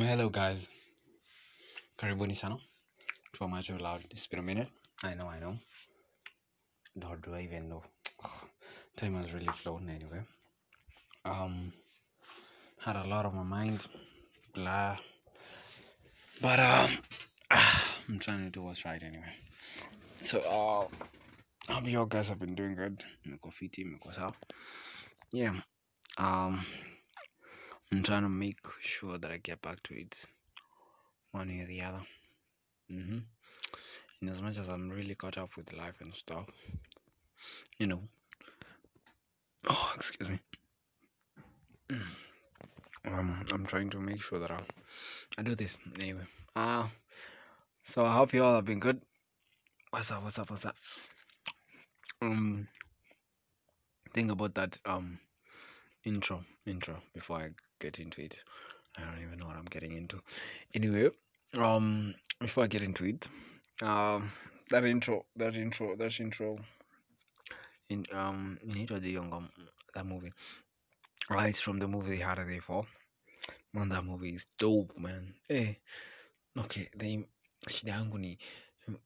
Um, hello guys. Karibuni sana. To my too loud. It's been a minute. I know, I know. Nor do I even know. Time has really flown anyway. Um, had a lot on my mind. Blah. But um, I'm trying to do what's right anyway. So uh, I hope you guys have been doing good. Mko fiti, mko sawa. Yeah. Um, I'm trying to make sure that I get back to it one way or the other. hmm In as much as I'm really caught up with life and stuff, you know. Oh, excuse me. Um, I'm trying to make sure that I, I do this anyway. Uh, so I hope you all have been good. What's up? What's up? What's up? Um, think about that um intro intro before I get into it. I don't even know what I'm getting into. Anyway, um, before I get into it, um, that intro, that intro, that intro, in um, inaitwa the young that movie. It's from the movie The Harder They Fall. Man, that movie is dope, man. Eh, okay. The shida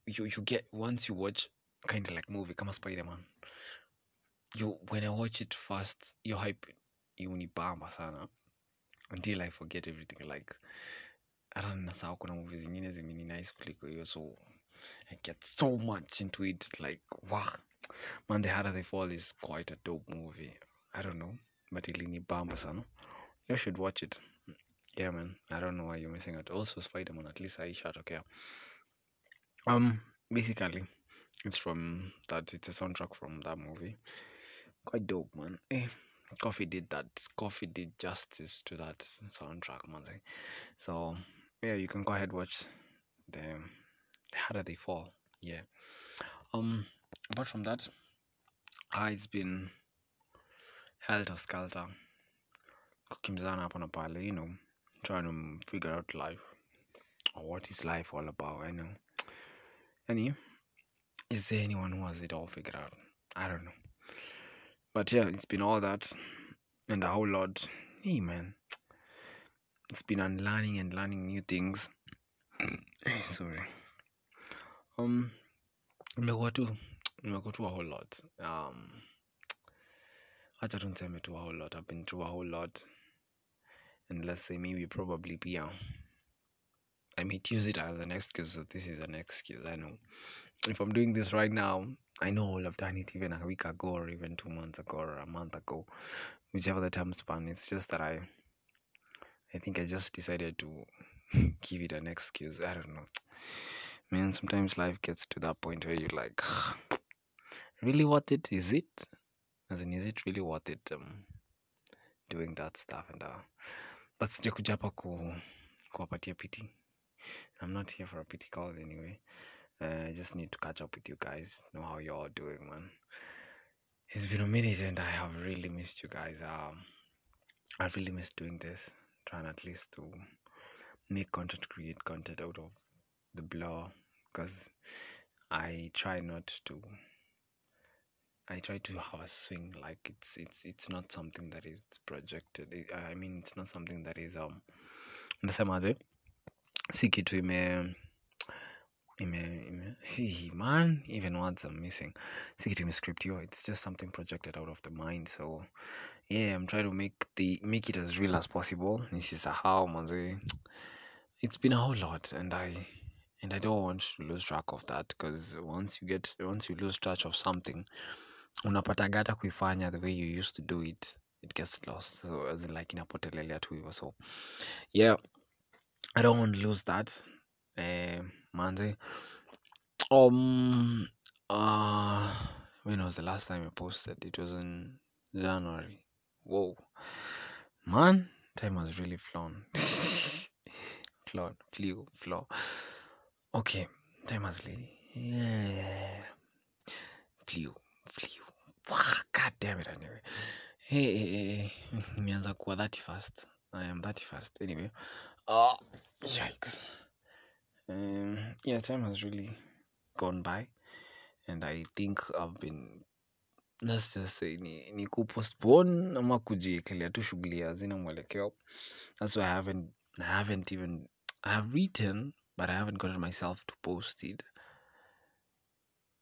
you, you get once you watch kind of like movie kama Spider-Man. You when I watch it first, your hype you unibamba sana until I forget everything like hata kuna movie zingine zimeni nice kuliko hiyo so I get so much into it like wow man the harder they fall is quite a dope movie. I don't know but ilinibamba sana. You should watch it. Yeah man I don't know why you're missing out. Also Spider-Man at least aishatokea um basically it's from that it's a soundtrack from that movie. Quite dope man. Eh Koffee did that Koffee did justice to that soundtrack man so yeah you can go ahead watch the how Did they fall yeah. Um apart from that it's been helter skelter. Kukimbizana hapa na pale you know trying to figure out life or what is life all about you know. Any is there anyone who has it all figured out? I don't know but yeah it's been all that and a whole lot. Hey man. It's been unlearning and learning new things. Sorry. Um tu imekuwa tu a whole lot. Um acha tu niseme tu a whole lot. I've been through a whole lot. And let's say maybe probably pia i might use it as an excuse so this is an excuse i know if i'm doing this right now i know i'll have done it even a week ago or even two months ago or a month ago whichever the time span. It's just that i i think i just decided to give it an excuse. I don't know. Man sometimes life gets to that point where you're like really worth it? Is it? As in is it really worth it um, doing that stuff and uh, but sijakuja hapa ku pity i'm not here for a pity call anyway uh, i just need to catch up with you guys know how you're all doing man. It's been a minute and i have really missed you guys. Um i really missed doing this trying at least to make content create content out of the blur because i try not to I try to have a swing like it's it's it's not something that is projected. I mean it's not something that is um nasemaje si kitu ime man even words are missing si kitu imescriptiwa it's just something projected out of the mind so yeah i'm trying to make the make it as real as possible. Nisisahau manze it's been a whole lot and i and i don't want to lose track of that because once you get once you lose touch of something unapataga hata kuifanya the way you used to do it it gets lost. So as in like inapotelelea tu hivyo so. Yeah i don't want to lose that. Eh, manze um uh when was the last time i posted? It was in january. Whoa. Man time has really flown. Flown. Flew flow. Okay time has really yeah. Flew flew. God damn it anyway. Hey, hey, hey, hey. nimeanza kuwa 31st i am 31st anyway. Uh yikes um yeah time has really gone by and i think i've been let's just say ni, ni kupostpone ama kujiekelea tu shughuli hazina mwelekeo. That's why i haven't i haven't even i have written but i haven't gotten myself to post it.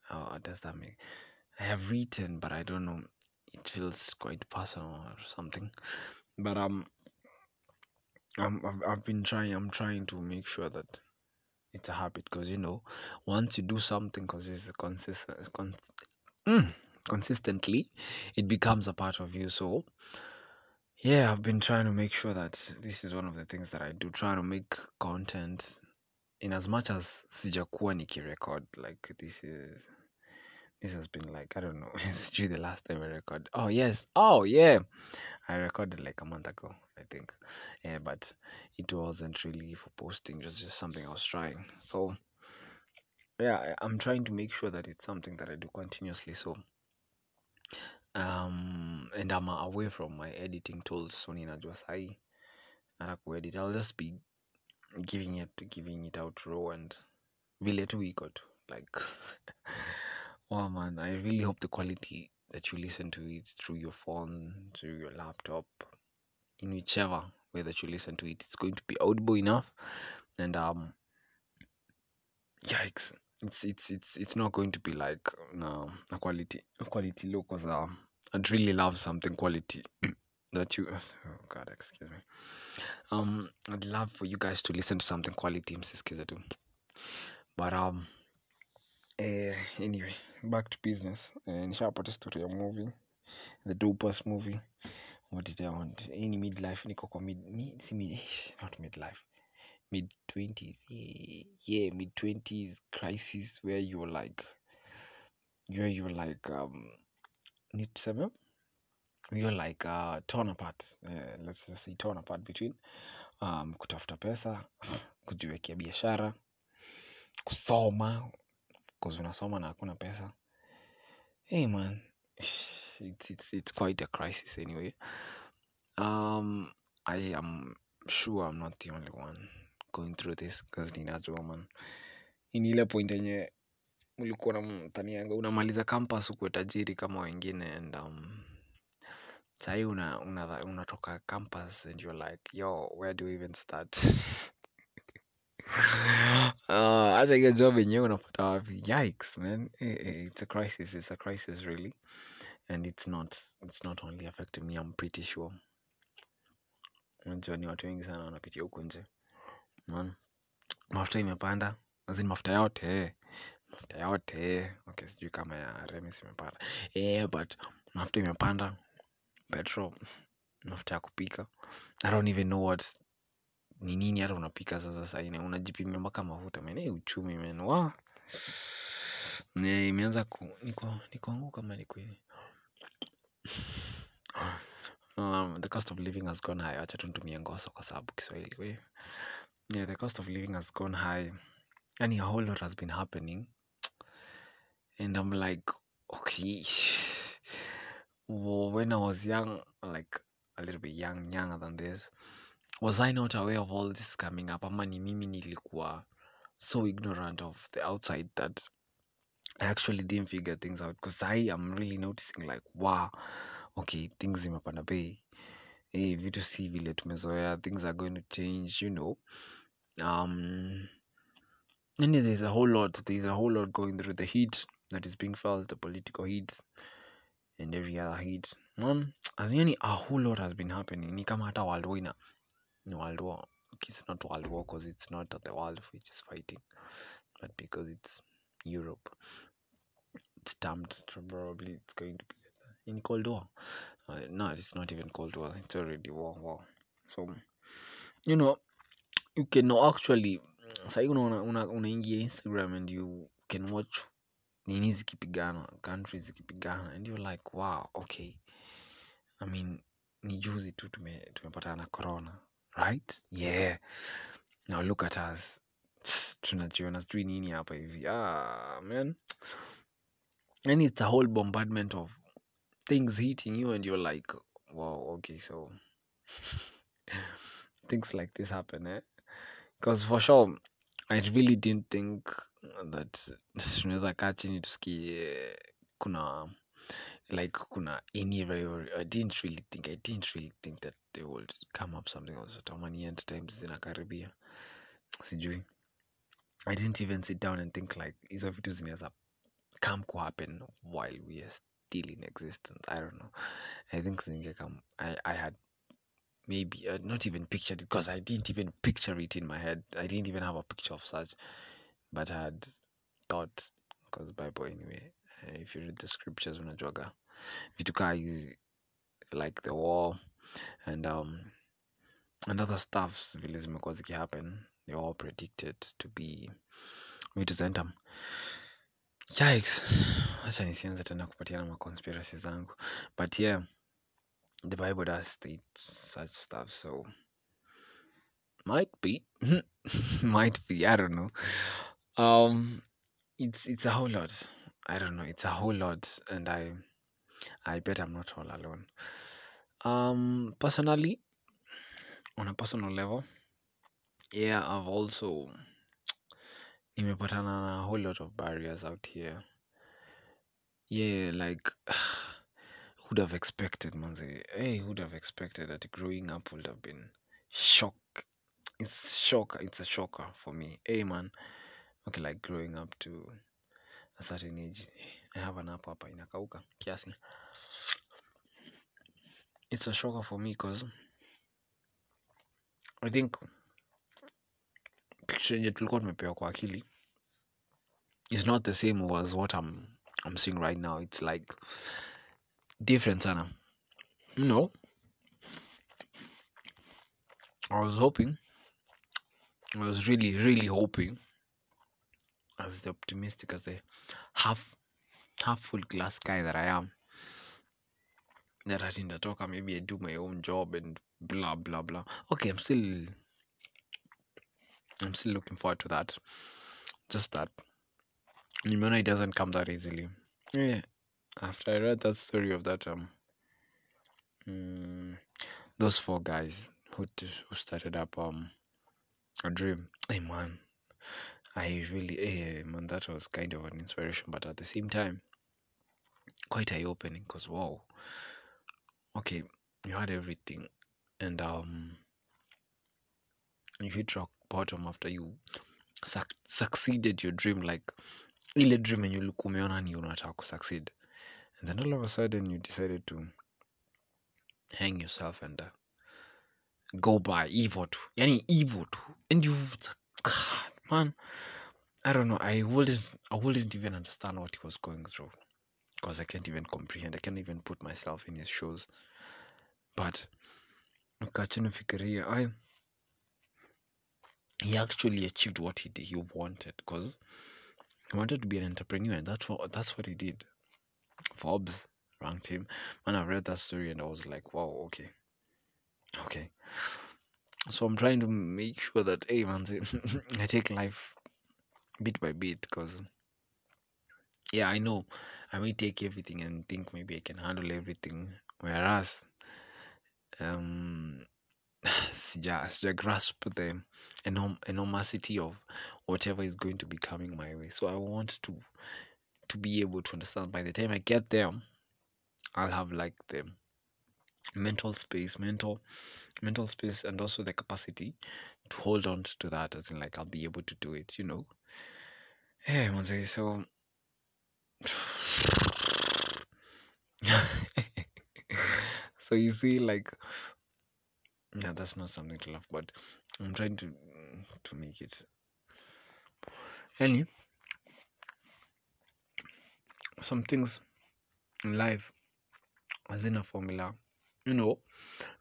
How does that make i have written but i don't know it feels quite personal or something. But um I'm, I've, I've been trying i'm trying to make sure that it's a habit because you know once you do something because it's consistent con- mm, consistently it becomes a part of you. So yeah i've been trying to make sure that this is one of the things that i do trying to make content in as much as sijakuwa record like this is this has been like i don't know it's due the last time i record. Oh yes. Oh yeah i recorded like a month ago i think. Yeah but it wasn't really for posting it was just something i was trying. So yeah I, i'm trying to make sure that it's something that i do continuously so um and i'm away from my editing tools so ninajua sahi hata kuedit i'll just be giving it giving it out raw and vile tu iko tu like oh man i really hope the quality that you listen to it through your phone through your laptop in whichever way that you listen to it. It's going to be audible enough and um yikes. It's it's it's it's not going to be like no a quality a quality low because um i'd really love something quality that you oh god excuse me. Um i'd love for you guys to listen to something quality msisikize tu but um anyway back to business. Eh, nishapata story ya movie the dopest movie. What did i want? Hii ni midlife niko kwa mid, mid si mid, not midlife. Mid 20s yeah, yeah mid 20s crisis where you're like where you're like um ni tuseme you're like uh, torn apart. Uh, let's just say torn apart between um, kutafuta pesa kujiwekea biashara kusoma cause unasoma na hakuna pesa. Hey man. It's, it's, it's quite a crisis anyway. Um i am sure i'm not the only one going through this because ninajua man. Ni ile point yenye ulikuwa namtanianga unamaliza campus ukuwe tajiri kama wengine and um, sahii una, una, campus and you're like yo where do we even start uh, hata hiyo job yenyewe unapata wapi yikes man. Eh, eh, it's a crisis. It's a crisis really. And it's not it's not only affecting me i'm pretty sure. Unajua ni watu wengi sana wanapitia huko nje. Mafuta imepanda. Azini mafuta yote. Mafuta yote. Okay sijui kama ya remis imepanda. Eh, but mafuta imepanda. Petrol. Mafuta ya kupika. I don't even know what ni nini hata unapika sasa saine unajipimia mpaka mafuta mene uchumi men wa? Eh, imeanza ku nikuanguka kama niko hivi um, the cost of living has gone high. Acha tuntumie ngoso kwa sababu kiswahili we. Yeah the cost of living has gone high. Yani a whole lot has been happening. And i'm like okay. When i was young like a little bit young younger than this was i not aware of all this coming up ama ni mimi nilikuwa so ignorant of the outside that i actually didn't figure things out because i am really noticing like wow okay things zimepanda bei. Hey, vitu si vile tumezoea things are going to change you know. Um and there's a whole lot there's a whole lot going through the heat that is being felt the political heat and every other heat. Man as yani a whole lot has been happening. Ni kama hata world war ni world war. It's not world war because it's not the world which is fighting but because it's europe it's termed probably it's going to be in cold war. Uh, no it's not even cold war it's already war war. So you know you can actually sahii unaona una, unaingia instagram and you can watch nini zikipigana countries zikipigana and you're like wow okay. I mean ni juzi tu tume, tumepatana na corona right? Yeah. Now look at us. Tunajiona sijui nini hapa hivi. Ah man. And it's a whole bombardment of things hitting you and you're like wow okay so things like this happen eh? Because for sure i really didn't think that tunaweza kaa chini tusikie kuna like kuna any rivalry i didn't really think i didn't really think that they would come up something else. Tamani end times zinakaribia. Sijui. I didn't even sit down and think like is hizo vitu zinaweza come happen while we are still in existence. I don't know. I think zingekam I, i had maybe uh, not even pictured it because I didn't even picture it in my head. I didn't even have a picture of such, but I had thought because Bible anyway. If you read the scriptures, unajuaga vitu kaa like the war and um and other stuffs vile zimekuwa zikihappen they all predicted to be vitu za entam yikes. Acha nisianze tena kupatiana ma conspiracy zangu. But yeah the bible does state such stuff so might be might be i don't know. Um it's it's a whole lot. I don't know. It's a whole lot and i i bet i'm not all alone. Um personally on a personal level yeah i've also nimepatana na a whole lot of barriers out here. Yeah like who'd have expected manze? Hey who'd have expected that growing up would have been shock. It's shock it's a shocker for me. Hey man. Okay like growing up to a certain hapa i have an app hapa inakauka kiasi. It's a shocker for me because i think picture yenye tulikuwa tumepewa kwa akili is not the same as what i'm i'm seeing right now. It's like different sana. No. I was hoping i was really really hoping as the optimistic as the half half full glass guy that i am that at Indatoka maybe I do my own job and blah blah blah. Okay, I'm still I'm still looking forward to that. Just that Nimona it doesn't come that easily. Yeah. After I read that story of that um mm, those four guys who who started up um a dream. Hey man. I really hey man that was kind of an inspiration but at the same time quite eye opening because wow. Okay you had everything and um you hit rock bottom after you suc- succeeded your dream like ile dream and yenye ulikuwa umeona ni unataka kusucceed? And then all of a sudden you decided to hang yourself and uh, go by evil yani evil and you God, man i don't know i wouldn't i wouldn't even understand what he was going through because i can't even comprehend i can't even put myself in his shoes. But ukachini fikiria i he actually achieved what he did, he wanted because he wanted to be an entrepreneur and that's what that's what he did. Forbes ranked him. When i read that story and i was like wow okay. Okay so i'm trying to make sure that hey man i take life bit by bit because yeah i know i may take everything and think maybe i can handle everything. Whereas um sija, sija grasp the enorm- enormosity of whatever is going to be coming my way. So i want to to be able to understand by the time i get there i'll have like the mental space mental mental space and also the capacity to hold on to that as in like i'll be able to do it you know eh, Hey, manze, so so you see, like, yeah, that's not something to laugh, but I'm trying to to make it. Any some things in life, as in a formula, you know,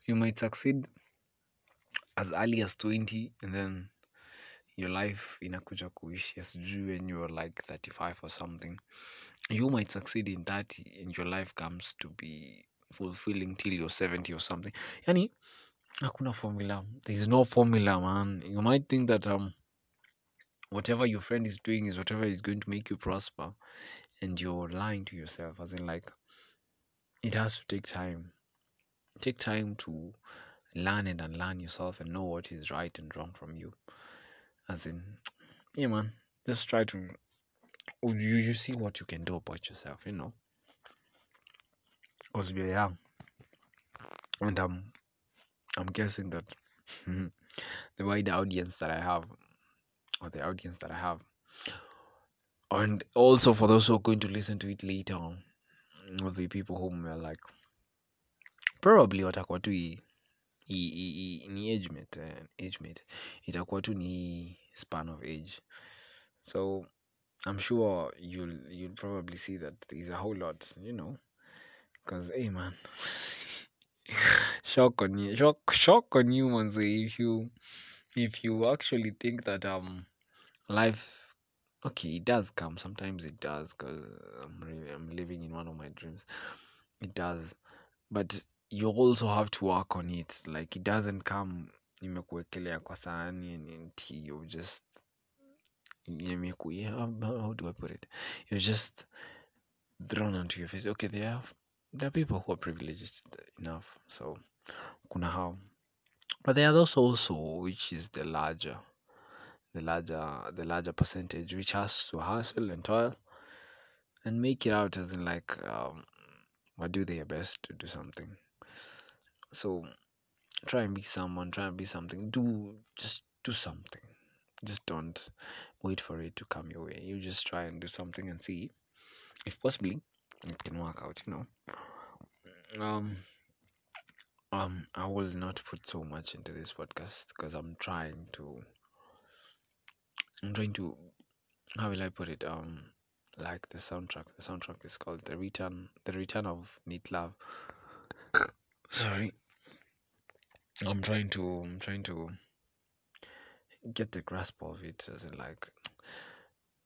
you might succeed as early as 20, and then your life inakuja kuishia sijui when you're like 35 or something. You might succeed in 30, and your life comes to be fulfilling till you're 70 or something. Yani, hakuna formula. There's no formula, man. You might think that um whatever your friend is doing is whatever is going to make you prosper, and you're lying to yourself. As in, like, it has to take time. Take time to learn and unlearn yourself and know what is right and wrong from you. As in, yeah, man. Just try to you you see what you can do about yourself. You know, because we're young, and um, I'm guessing that the wider audience that I have, or the audience that I have, and also for those who are going to listen to it later on, will be people whom are like probably watakuwa tu hii hii- hii- hii- ni eh, age mate. Itakuwa tu ni span of age. So i'm sure you'll you'll probably see that there's a whole lot you know. Because hey man. Shock on you shock shock on you manze if you if you actually think that um life okay it does come. Sometimes it does because i'm really i'm living in one of my dreams. It does. But you also have to work on it. Like it doesn't come imekuwekelea kwa sahani and you just imeku- yeah, how, how do i put it? You're just thrown onto your face. Okay there are there are people who are privileged enough so kuna hao. But there are those also which is the larger the larger the larger percentage which has to hustle and toil and make it out as in like um or do their best to do something so try and be someone try and be something. Do just do something. Just don't wait for it to come your way. You just try and do something and see if possibly it can work out you know. Um um i will not put so much into this podcast because i'm trying to i'm trying to how will i put it? Um like the soundtrack. The soundtrack is called the return the return of Nat Love sorry i'm trying to i'm trying to get the grasp of it as in like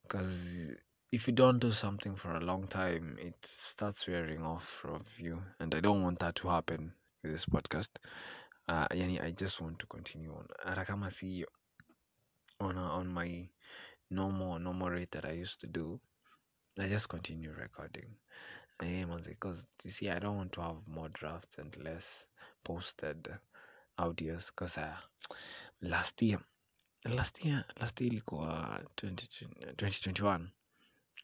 because if you don't do something for a long time it starts wearing off of you. And i don't want that to happen with this podcast. Uh, yani i just want to continue on. Hata kama si on, on my normal normal rate that i used to do i just continue recording. Because you see i don't want to have more drafts and less posted audios uh, last year last year last year ilikuwa 20, 2021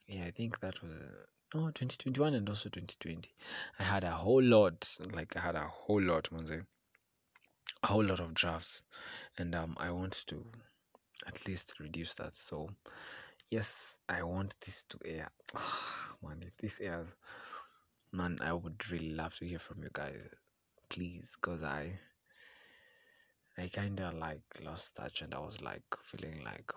yeah i think that was uh, oh 2021 and also 2020 i had a whole lot like i had a whole lot manze. A whole lot of drafts. And um i want to at least reduce that. So yes i want this to air. Man if this airs man i would really love to hear from you guys. Please because i i kind of like lost touch and i was like feeling like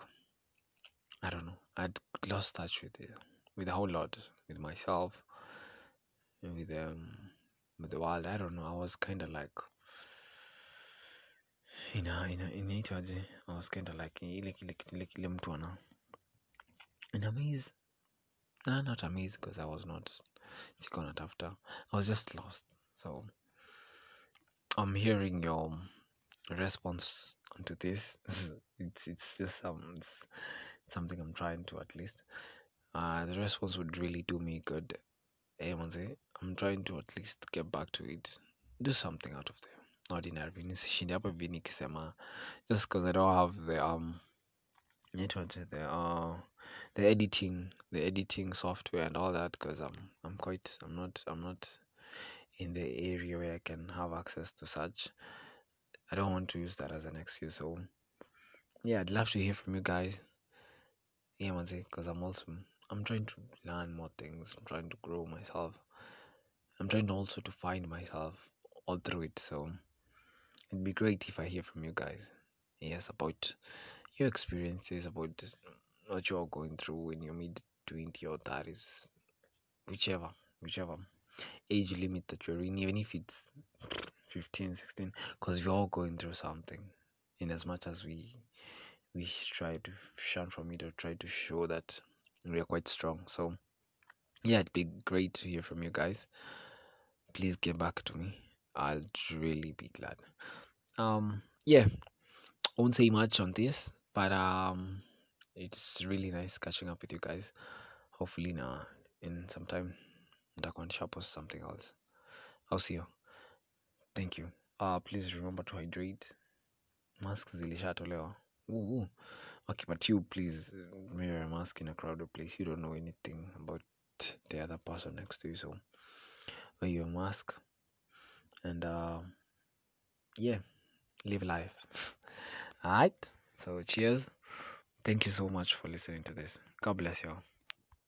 i don't know i'd lost touch with it with a whole lot with myself with um with the world i don't know i was kind of like ina ina inaitwaje i was kind of like ile kile kile kile mtu in amaze nah, not amazed because i was not siko natafuta i was just lost. So i'm hearing your response onto this. It's it's just um it's something i'm trying to at least. Uh the response would really do me good. Eh i'm trying to at least get back to it. Do something out of the ordinary nisishinde hapa hivi nikisema. Just because i don't have the um inaitwaje, the uh the editing the editing software and all that because i'm i'm quite i'm not i'm not in the area where i can have access to such i don't want to use that as an excuse so yeah i'd love to hear from you guys. Yeah man because i'm also i'm trying to learn more things i'm trying to grow myself. I'm trying also to find myself all through it so it'd be great if i hear from you guys. Yes about your experiences about what you're going through in your mid 20 or 30s whichever whichever age limit that you're in even if it's 15 16 because we're all going through something. In as much as we we try to shun from it or try to show that we are quite strong. So yeah it'd be great to hear from you guys. Please get back to me. I'll really be glad. Um yeah I won't say much on this but um it's really nice catching up with you guys. Hopefully na in some time dakon shop or something else. I'll see you thank you. Uh please remember to hydrate. Masks zilishatolewa. Ooh. okay but you please uh, wear a mask in a crowded place. You don't know anything about the other person next to you so wear your mask and uh yeah live life. All right so cheers. Thank you so much for listening to this. God bless you all